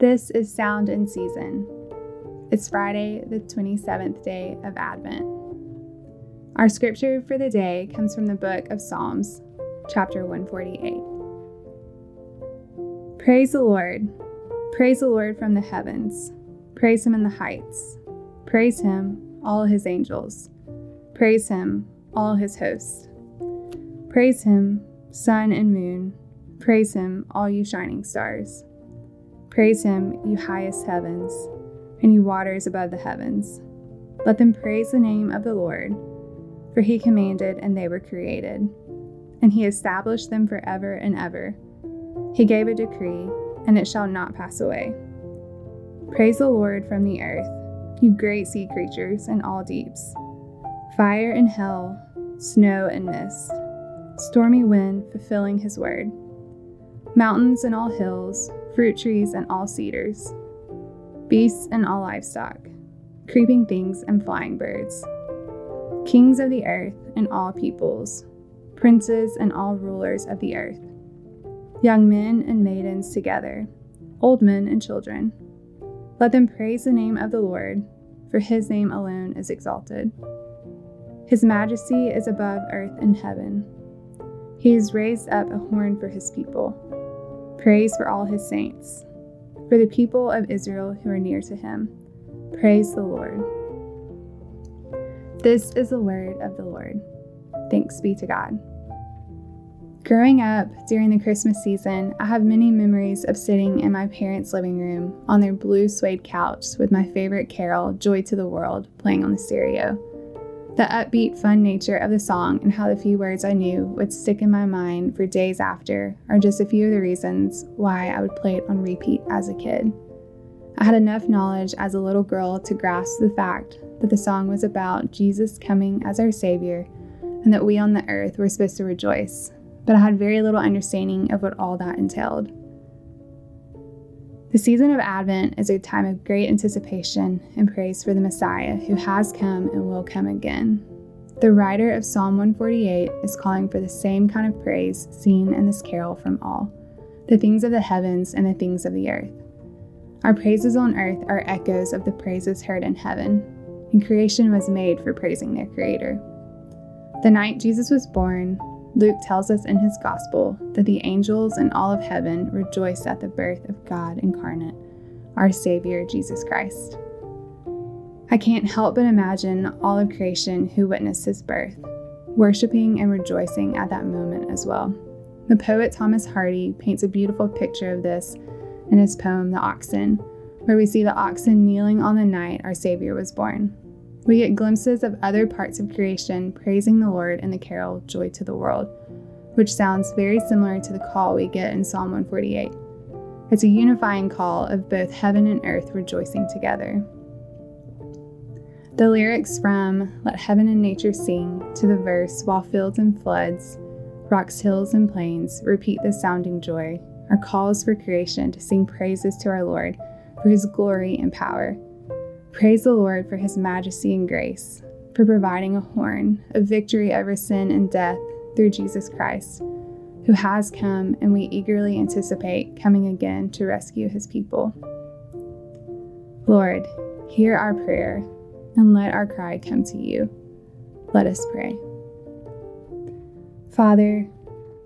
This is Sound in Season. It's Friday, the 27th day of Advent. Our scripture for the day comes from the book of Psalms, chapter 148. Praise the Lord. Praise the Lord from the heavens. Praise him in the heights. Praise him, all his angels. Praise him, all his hosts. Praise him, sun and moon. Praise him, all you shining stars. Praise him, you highest heavens, and you waters above the heavens. Let them praise the name of the Lord, for he commanded and they were created, and he established them forever and ever. He gave a decree, and it shall not pass away. Praise the Lord from the earth, you great sea creatures and all deeps, fire and hell, snow and mist, stormy wind fulfilling his word, mountains and all hills fruit trees and all cedars, beasts and all livestock, creeping things and flying birds, kings of the earth and all peoples, princes and all rulers of the earth, young men and maidens together, old men and children. Let them praise the name of the Lord, for his name alone is exalted. His majesty is above earth and heaven. He has raised up a horn for his people Praise for all his saints, for the people of Israel who are near to him. Praise the Lord. This is the word of the Lord. Thanks be to God. Growing up during the Christmas season, I have many memories of sitting in my parents' living room on their blue suede couch with my favorite carol, Joy to the World, playing on the stereo. The upbeat, fun nature of the song and how the few words I knew would stick in my mind for days after are just a few of the reasons why I would play it on repeat as a kid. I had enough knowledge as a little girl to grasp the fact that the song was about Jesus coming as our Savior and that we on the earth were supposed to rejoice, but I had very little understanding of what all that entailed. The season of Advent is a time of great anticipation and praise for the Messiah who has come and will come again. The writer of Psalm 148 is calling for the same kind of praise seen in this carol from all the things of the heavens and the things of the earth. Our praises on earth are echoes of the praises heard in heaven, and creation was made for praising their Creator. The night Jesus was born, Luke tells us in his gospel that the angels and all of heaven rejoiced at the birth of God incarnate, our Savior Jesus Christ. I can't help but imagine all of creation who witnessed his birth, worshiping and rejoicing at that moment as well. The poet Thomas Hardy paints a beautiful picture of this in his poem, The Oxen, where we see the oxen kneeling on the night our Savior was born. We get glimpses of other parts of creation praising the Lord in the carol Joy to the World, which sounds very similar to the call we get in Psalm 148. It's a unifying call of both heaven and earth rejoicing together. The lyrics from Let Heaven and Nature Sing to the verse While fields and floods, rocks, hills, and plains repeat the sounding joy are calls for creation to sing praises to our Lord for his glory and power Praise the Lord for his majesty and grace, for providing a horn of victory over sin and death through Jesus Christ, who has come and we eagerly anticipate coming again to rescue his people. Lord, hear our prayer and let our cry come to you. Let us pray. Father,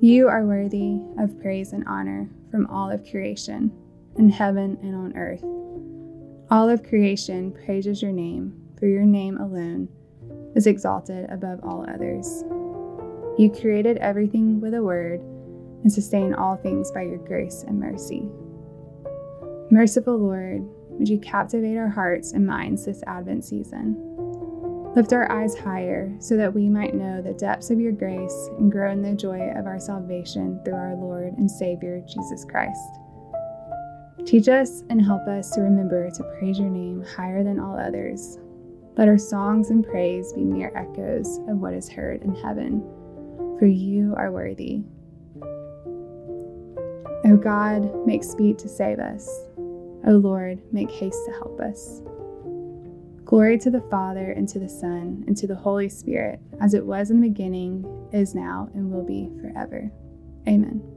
you are worthy of praise and honor from all of creation, in heaven and on earth. All of creation praises your name, for your name alone is exalted above all others. You created everything with a word and sustain all things by your grace and mercy. Merciful Lord, would you captivate our hearts and minds this Advent season? Lift our eyes higher so that we might know the depths of your grace and grow in the joy of our salvation through our Lord and Savior, Jesus Christ. Teach us and help us to remember to praise your name higher than all others. Let our songs and praise be mere echoes of what is heard in heaven, for you are worthy. O God, make speed to save us. O Lord, make haste to help us. Glory to the Father, and to the Son, and to the Holy Spirit, as it was in the beginning, is now, and will be forever. Amen.